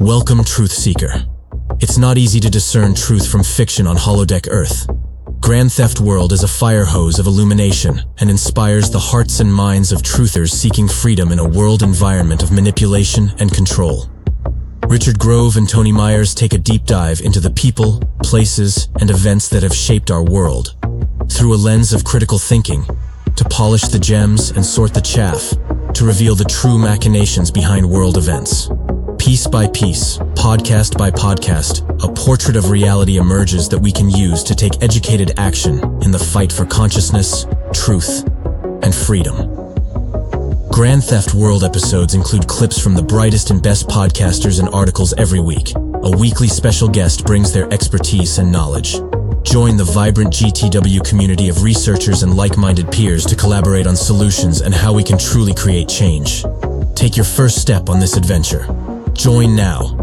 Welcome, Truth Seeker. It's not easy to discern truth from fiction on holodeck Earth. Grand Theft World is a fire hose of illumination and inspires the hearts and minds of truthers seeking freedom in a world environment of manipulation and control. Richard Grove and Tony Myers take a deep dive into the people, places, and events that have shaped our world. Through a lens of critical thinking, to polish the gems and sort the chaff, to reveal the true machinations behind world events. Piece by piece, podcast by podcast, a portrait of reality emerges that we can use to take educated action in the fight for consciousness, truth, and freedom. Grand Theft World episodes include clips from the brightest and best podcasters and articles every week. A weekly special guest brings their expertise and knowledge. Join the vibrant GTW community of researchers and like-minded peers to collaborate on solutions and how we can truly create change. Take your first step on this adventure. Join now